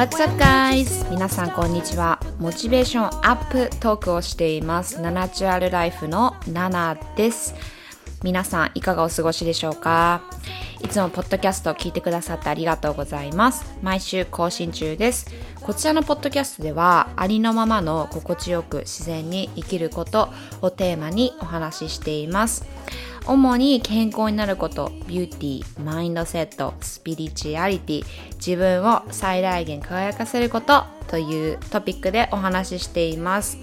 What's up guys? 皆さんこんにちは。モチベーションアップトークをしています。ナナチュラルライフのナナです。皆さんいかがお過ごしでしょうか？いつもポッドキャストを聞いてくださってありがとうございます。毎週更新中です。こちらのポッドキャストではありのままの心地よく自然に生きることをテーマにお話ししています。主に健康になること、ビューティー、マインドセット、スピリチュアリティ、自分を最大限輝かせることというトピックでお話ししています。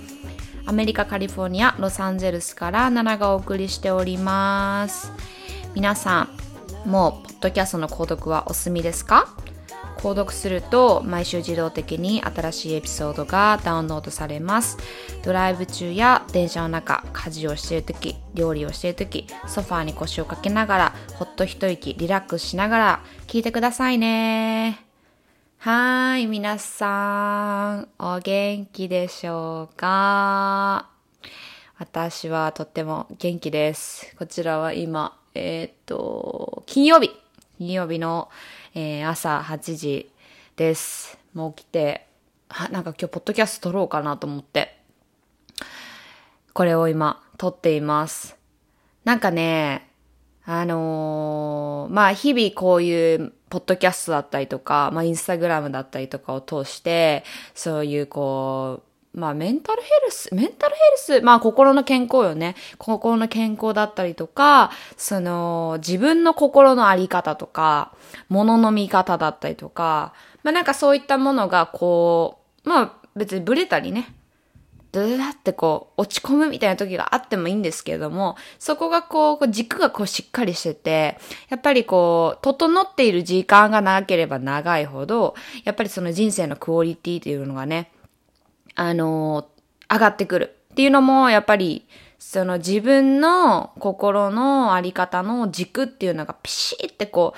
アメリカ・カリフォルニア・ロサンゼルスから奈良がお送りしております。皆さん、もうポッドキャストの購読はお済みですか？購読すると毎週自動的に新しいエピソードがダウンロードされます。ドライブ中や電車の中家事をしている時料理をしている時ソファーに腰をかけながらほっと一息リラックスしながら聞いてくださいね。はーい皆さんお元気でしょうか？私はとっても元気です。こちらは今えーっと金曜日。金曜日のえー朝8時です。もう起きて、はなんか今日ポッドキャスト撮ろうかなと思って、これを今撮っています。なんかね、あのーまあ日々こういうポッドキャストだったりとか、まあインスタグラムだったりとかを通して、そういうこう、まあメンタルヘルス、メンタルヘルス、まあ心の健康よね。心の健康だったりとか、その自分の心のあり方とか、物の見方だったりとか、まあなんかそういったものがこう、まあ別にブレたりね、ドゥダってこう落ち込むみたいな時があってもいいんですけれども、そこが、こう軸がこうしっかりしてて、やっぱりこう、整っている時間が長ければ長いほど、やっぱりその人生のクオリティというのがね、あの上がってくるっていうのも、やっぱり、その自分の心のあり方の軸っていうのがピシーってこ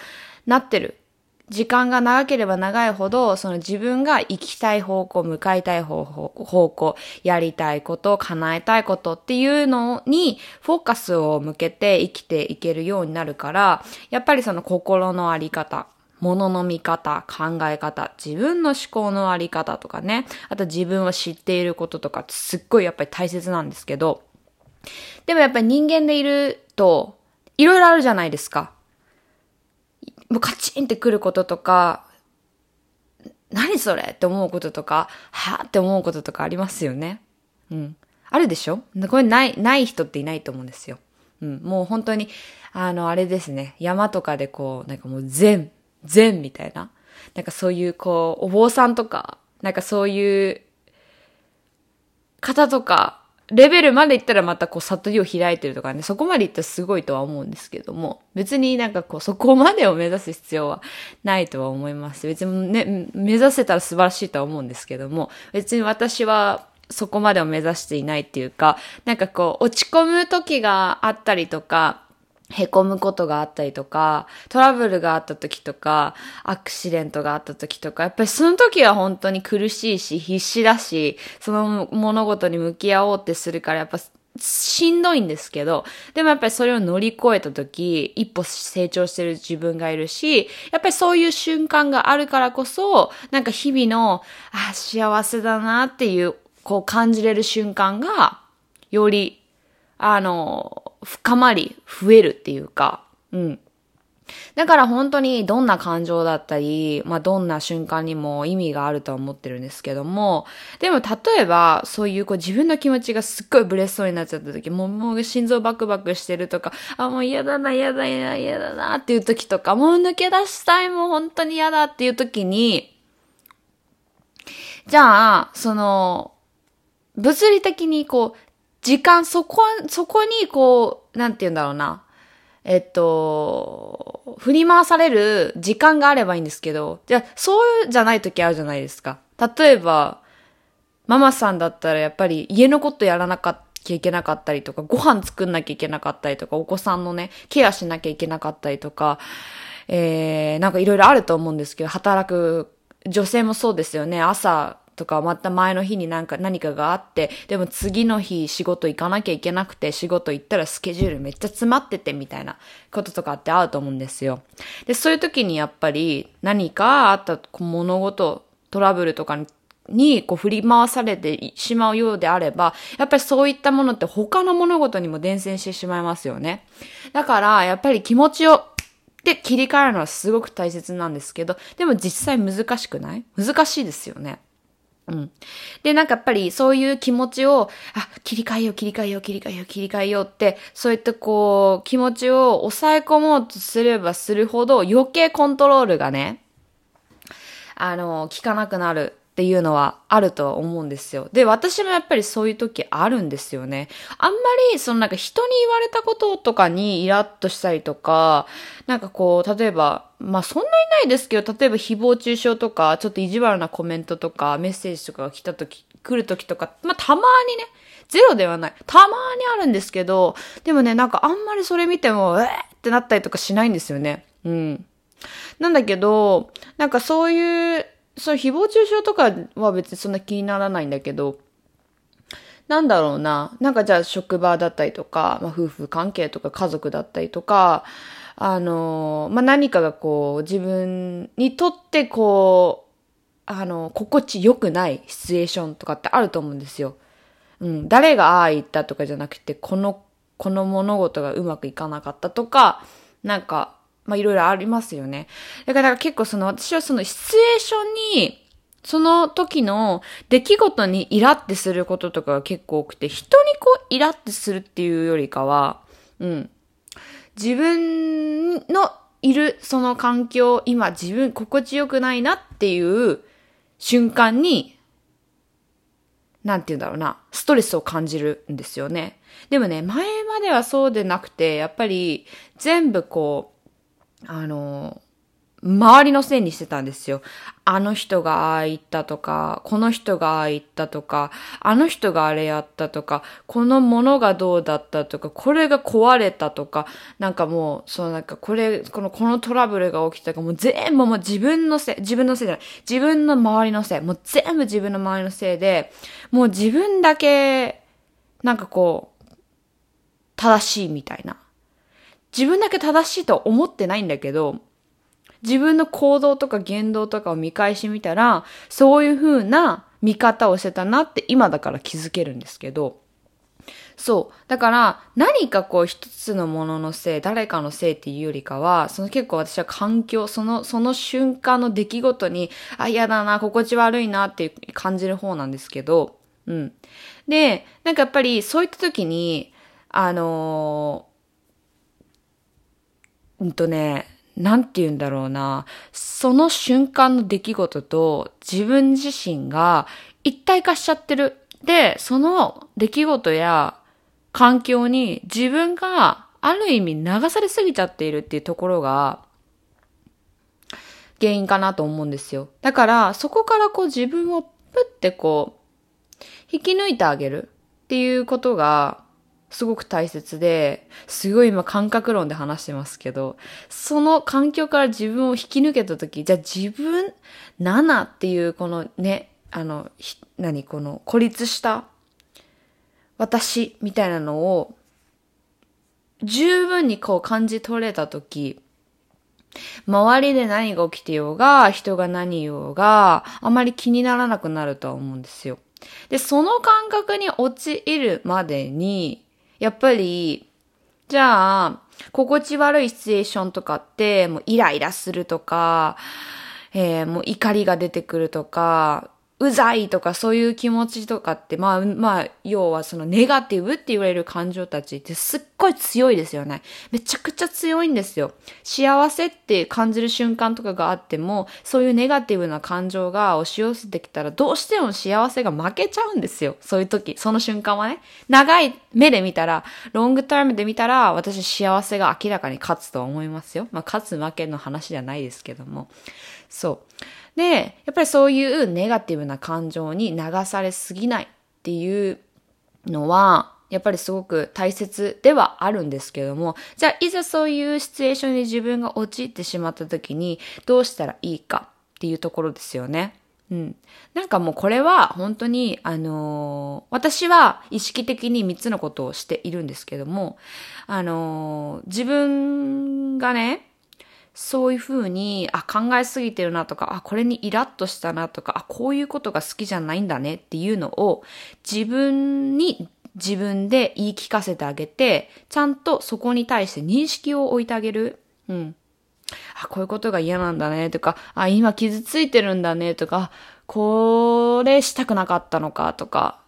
う、なってる。時間が長ければ長いほど、その自分が行きたい方向、向かいたい方方向、やりたいこと、叶えたいことっていうのにフォーカスを向けて生きていけるようになるから、やっぱりその心のあり方、物の見方、考え方、自分の思考のあり方とかね、あと自分を知っていることとかすっごいやっぱり大切なんですけど、でもやっぱり人間でいると、いろいろあるじゃないですか。もうカチンってくることとか、何それって思うこととか、はぁって思うこととかありますよね。うん。あるでしょ？これない、ない人っていないと思うんですよ。うん。もう本当に、あの、あれですね。山とかでこう、なんかもう禅、禅みたいな。なんかそういうこう、お坊さんとか、なんかそういう方とか、レベルまで行ったらまたこう悟りを開いてるとかね、そこまで行ったらすごいとは思うんですけども、別になんかこうそこまでを目指す必要はないとは思います。別にね、目指せたら素晴らしいとは思うんですけども、別に私はそこまでを目指していないっていうか、なんかこう落ち込む時があったりとか、へこむことがあったりとか、トラブルがあった時とか、アクシデントがあった時とか、やっぱりその時は本当に苦しいし、必死だし、その物事に向き合おうってするから、やっぱしんどいんですけど、でもやっぱりそれを乗り越えた時、一歩成長してる自分がいるし、やっぱりそういう瞬間があるからこそ、なんか日々の、あ、幸せだなっていう、こう感じれる瞬間が、よりあの、深まり、増えるっていうか、うん。だから本当にどんな感情だったり、まあどんな瞬間にも意味があるとは思ってるんですけども、でも例えばそういうこう自分の気持ちがすっごいブレそうになっちゃった時、もうもう心臓バクバクしてるとか、あ、もう嫌だな、嫌だ、嫌だ、嫌だなっていう時とか、もう抜け出したい、もう本当に嫌だっていう時に、じゃあ、その、物理的にこう、時間、そこ、そこにこう、なんて言うんだろうな。えっと、振り回される時間があればいいんですけど、じゃ、そうじゃない時あるじゃないですか。例えば、ママさんだったらやっぱり家のことやらなきゃいけなかったりとか、ご飯作んなきゃいけなかったりとか、お子さんのね、ケアしなきゃいけなかったりとか、えー、なんかいろいろあると思うんですけど、働く女性もそうですよね。朝とかまた前の日になんか何かがあって、でも次の日仕事行かなきゃいけなくて、仕事行ったらスケジュールめっちゃ詰まっててみたいなこととかってあると思うんですよ。で、そういう時にやっぱり何かあった物事トラブルとかににこう振り回されてしまうようであれば、やっぱりそういったものって他の物事にも伝染してしまいますよね。だから、やっぱり気持ちをで切り替えるのはすごく大切なんですけど、でも実際難しくない？難しいですよね。うん。で、なんかやっぱりそういう気持ちを、あ、切り替えよう、切り替えよう、切り替えよう、切り替えようって、そういったこう、気持ちを抑え込もうとすればするほど余計コントロールがね、あの、効かなくなるっていうのはあるとは思うんですよ。で、私もやっぱりそういう時あるんですよね。あんまり、そのなんか人に言われたこととかにイラッとしたりとか、なんかこう、例えば、まあそんなにないですけど、例えば誹謗中傷とか、ちょっと意地悪なコメントとか、メッセージとかが来た時、来る時とか、まあたまにね、ゼロではない。たまにあるんですけど、でもね、なんかあんまりそれ見ても、えーってなったりとかしないんですよね。うん。なんだけど、なんかそういう、そう、誹謗中傷とかは別にそんな気にならないんだけど、なんだろうな。なんかじゃあ職場だったりとか、まあ、夫婦関係とか家族だったりとか、あの、まあ、何かがこう自分にとってこう、あの、心地よくないシチュエーションとかってあると思うんですよ。うん。誰がああ言ったとかじゃなくて、この、この物事がうまくいかなかったとか、なんか、まあいろいろありますよね。だから結構その私はそのシチュエーションに、その時の出来事にイラってすることとかが結構多くて、人にこうイラってするっていうよりかは、うん。自分のいるその環境、今自分心地よくないなっていう瞬間に、なんて言うんだろうな、ストレスを感じるんですよね。でもね、前まではそうでなくて、やっぱり全部こう、あの、周りのせいにしてたんですよ。あの人がああ言ったとか、この人がああ言ったとか、あの人があれやったとか、このものがどうだったとか、これが壊れたとか、なんかもう、そのなんかこれ、この、このトラブルが起きたか、もう全部もう自分のせい、自分のせいじゃない、自分の周りのせい、もう全部自分の周りのせいで、もう自分だけ、なんかこう、正しいみたいな。自分だけ正しいとは思ってないんだけど、自分の行動とか言動とかを見返してみたら、そういう風な見方をしてたなって今だから気づけるんですけど、そう。だから、何かこう一つのもののせい、誰かのせいっていうよりかは、その結構私は環境、その、その瞬間の出来事に、あ、嫌だな、心地悪いなっていう感じる方なんですけど、うん。で、なんかやっぱりそういった時に、あのうんとね、なんて言うんだろうな。その瞬間の出来事と自分自身が一体化しちゃってる。で、その出来事や環境に自分がある意味流されすぎちゃっているっていうところが原因かなと思うんですよ。だからそこからこう自分をプッてこう引き抜いてあげるっていうことがすごく大切で、すごい今感覚論で話してますけど、その環境から自分を引き抜けたとき、じゃあ自分、7っていうこのね、あの、何この孤立した私みたいなのを十分にこう感じ取れたとき、周りで何が起きてようが、人が何言うが、あまり気にならなくなるとは思うんですよ。で、その感覚に陥るまでに、やっぱり、じゃあ、心地悪いシチュエーションとかって、もうイライラするとか、えー、もう怒りが出てくるとか、うざいとかそういう気持ちとかって、まあ、まあ、要はそのネガティブって言われる感情たちってすっごい強いですよね。めちゃくちゃ強いんですよ。幸せって感じる瞬間とかがあっても、そういうネガティブな感情が押し寄せてきたら、どうしても幸せが負けちゃうんですよ。そういう時、その瞬間はね。長い目で見たら、ロングタームで見たら、私幸せが明らかに勝つとは思いますよ。まあ、勝つ負けの話じゃないですけども。そう。で、やっぱりそういうネガティブな感情に流されすぎないっていうのは、やっぱりすごく大切ではあるんですけども、じゃあいざそういうシチュエーションに自分が陥ってしまった時にどうしたらいいかっていうところですよね。うん。なんかもうこれは本当に、あのー、私は意識的に3つのことをしているんですけども、あのー、自分がね、そういうふうに、あ、考えすぎてるなとか、あ、これにイラッとしたなとか、あ、こういうことが好きじゃないんだねっていうのを自分に自分で言い聞かせてあげて、ちゃんとそこに対して認識を置いてあげる。うん。あ、こういうことが嫌なんだねとか、あ、今傷ついてるんだねとか、これしたくなかったのかとか、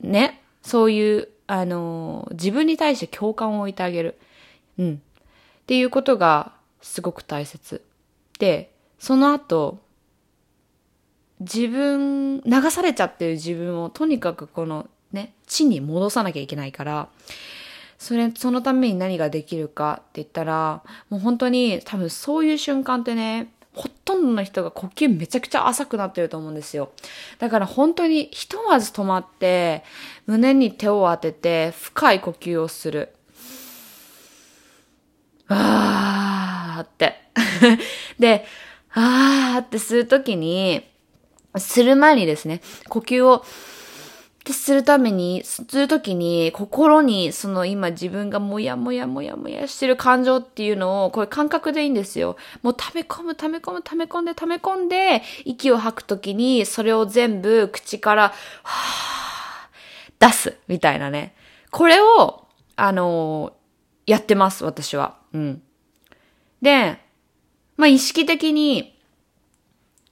ね。そういう、あの自分に対して共感を置いてあげる。うん。っていうことがすごく大切。で、その後、自分、流されちゃってる自分をとにかくこのね、地に戻さなきゃいけないから、それ、そのために何ができるかって言ったら、もう本当に多分そういう瞬間ってね、ほとんどの人が呼吸めちゃくちゃ浅くなってると思うんですよ。だから本当にひとまず止まって、胸に手を当てて深い呼吸をする。あーって。で、あーってするときに、する前にですね、呼吸をってするために、するときに、心に、その今自分がもやもやもやもやしてる感情っていうのを、これ感覚でいいんですよ。もう溜め込む、溜め込む、溜め込んで、溜め込んで、息を吐くときに、それを全部口から、はぁ、出す、みたいなね。これを、あのー、やってます、私は。うん。で、まあ、意識的に、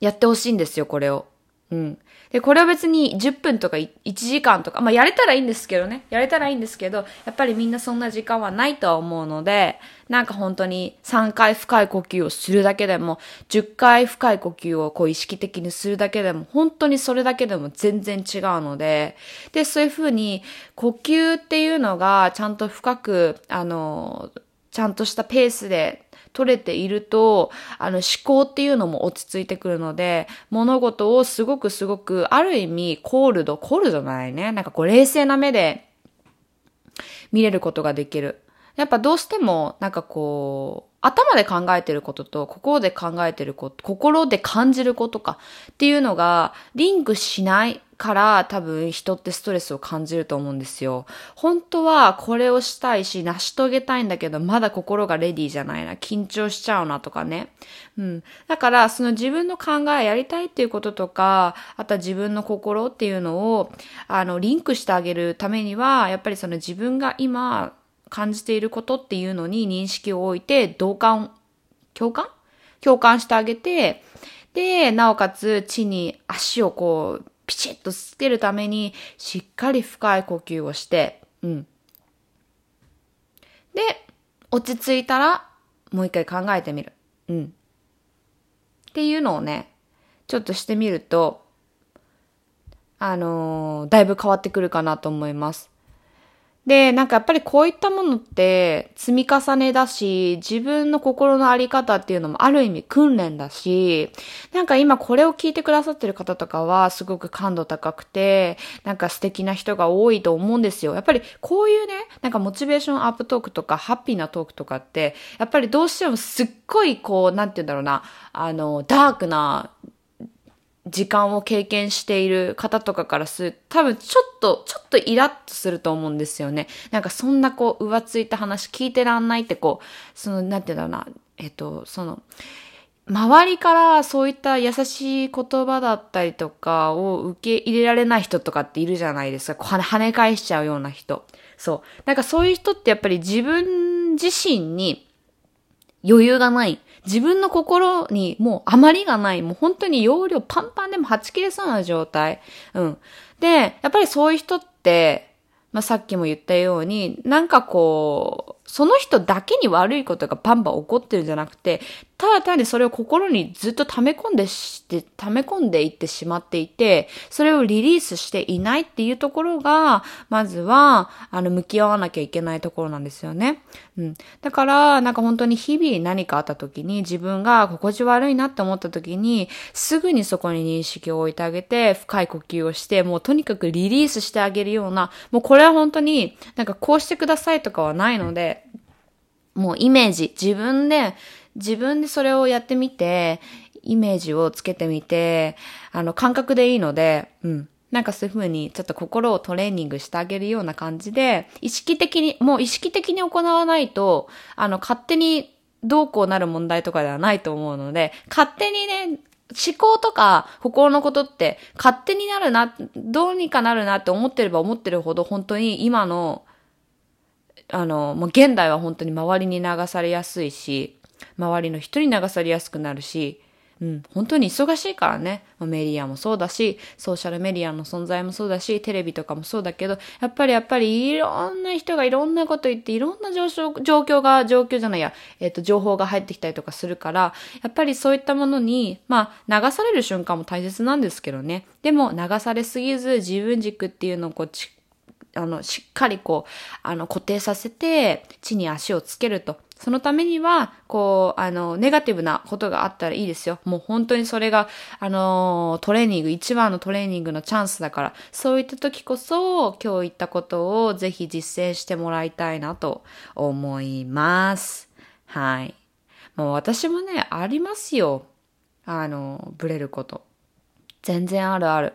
やってほしいんですよ、これを。うん。で、これは別に10分とか1時間とか、まあやれたらいいんですけどね。やれたらいいんですけど、やっぱりみんなそんな時間はないとは思うので、なんか本当に3回深い呼吸をするだけでも、10回深い呼吸をこう意識的にするだけでも、本当にそれだけでも全然違うので、で、そういうふうに呼吸っていうのがちゃんと深く、あの、ちゃんとしたペースで取れていると、あの思考っていうのも落ち着いてくるので、物事をすごくすごく、ある意味、コールド、コールドじゃないね。なんかこう冷静な目で見れることができる。やっぱどうしても、なんかこう、頭で考えてることと心で考えてること、心で感じることかっていうのがリンクしないから多分人ってストレスを感じると思うんですよ。本当はこれをしたいし成し遂げたいんだけどまだ心がレディーじゃないな。緊張しちゃうなとかね。うん。だからその自分の考えやりたいっていうこととか、あとは自分の心っていうのをあのリンクしてあげるためにはやっぱりその自分が今感じていることっていうのに認識を置いて同感、共感？共感してあげて、で、なおかつ地に足をこうピチッとつけるために、しっかり深い呼吸をして、うん。で、落ち着いたら、もう一回考えてみる。うん。っていうのをね、ちょっとしてみると、あのー、だいぶ変わってくるかなと思います。で、なんかやっぱりこういったものって積み重ねだし、自分の心のあり方っていうのもある意味訓練だし、なんか今これを聞いてくださってる方とかはすごく感度高くて、なんか素敵な人が多いと思うんですよ。やっぱりこういうね、なんかモチベーションアップトークとかハッピーなトークとかって、やっぱりどうしてもすっごいこう、なんて言うんだろうな、あの、ダークな時間を経験している方とかからする多分ちょっと、ちょっとイラッとすると思うんですよね。なんかそんなこう、浮ついた話聞いてらんないってこう、その、なんて言うんだろうな、えっと、その、周りからそういった優しい言葉だったりとかを受け入れられない人とかっているじゃないですか。跳ね返しちゃうような人。そう。なんかそういう人ってやっぱり自分自身に余裕がない。自分の心にもう余りがない。もう本当に容量パンパンでもはち切れそうな状態。うん。で、やっぱりそういう人って、まあ、さっきも言ったように、なんかこう、その人だけに悪いことがバンバン起こってるんじゃなくて、ただ単にそれを心にずっと溜め込んでして、溜め込んでいってしまっていて、それをリリースしていないっていうところが、まずは、あの、向き合わなきゃいけないところなんですよね。うん。だから、なんか本当に日々何かあった時に自分が心地悪いなって思った時に、すぐにそこに認識を置いてあげて、深い呼吸をして、もうとにかくリリースしてあげるような、もうこれは本当になんかこうしてくださいとかはないので、もうイメージ、自分で自分でそれをやってみて、イメージをつけてみて、あの、感覚でいいので、うん。なんかそういう風にちょっと心をトレーニングしてあげるような感じで、意識的に、もう意識的に行わないと、あの、勝手にどうこうなる問題とかではないと思うので、勝手にね、思考とか心のことって勝手になるな、どうにかなるなって思ってれば思ってるほど本当に今の、あの、もう現代は本当に周りに流されやすいし、周りの人に流されやすくなるし、うん、本当に忙しいからね。メディアもそうだし、ソーシャルメディアの存在もそうだし、テレビとかもそうだけど、やっぱりやっぱりいろんな人がいろんなこと言って、いろんな状況が、状況じゃないや、えっ、ー、と、情報が入ってきたりとかするから、やっぱりそういったものに、まあ、流される瞬間も大切なんですけどね。でも、流されすぎず、自分軸っていうのをこう、あの、しっかりこう、あの、固定させて、地に足をつけると。そのためには、こう、あの、ネガティブなことがあったらいいですよ。もう本当にそれが、あの、トレーニング、一番のトレーニングのチャンスだから、そういった時こそ、今日言ったことをぜひ実践してもらいたいなと思います。はい。もう私もね、ありますよ。あの、ブレること。全然あるある。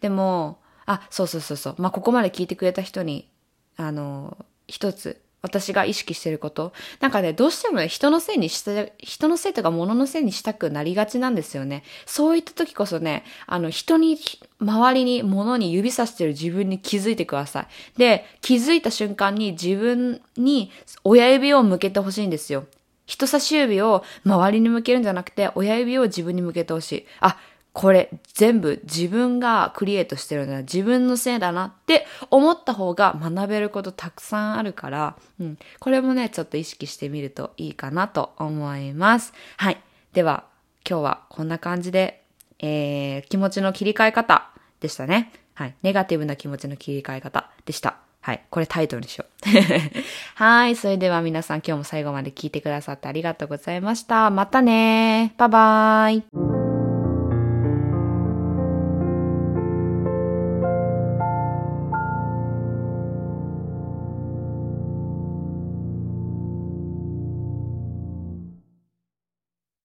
でも、あ、そうそうそうそう。まあ、ここまで聞いてくれた人に、あの、一つ私が意識してること。なんかね、どうしてもね、人のせいにした、人のせいとか物のせいにしたくなりがちなんですよね。そういった時こそね、あの、人に、周りに、物に指さしてる自分に気づいてください。で、気づいた瞬間に自分に親指を向けてほしいんですよ。人差し指を周りに向けるんじゃなくて、親指を自分に向けてほしい。あ、これ全部自分がクリエイトしてるのは自分のせいだなって思った方が学べることたくさんあるから、うん、これもね、ちょっと意識してみるといいかなと思います。はい。では、今日はこんな感じで、えー、気持ちの切り替え方でしたね。はい。ネガティブな気持ちの切り替え方でした。はい。これタイトルにしよう。はい。それでは皆さん今日も最後まで聞いてくださってありがとうございました。またねバイバーイ。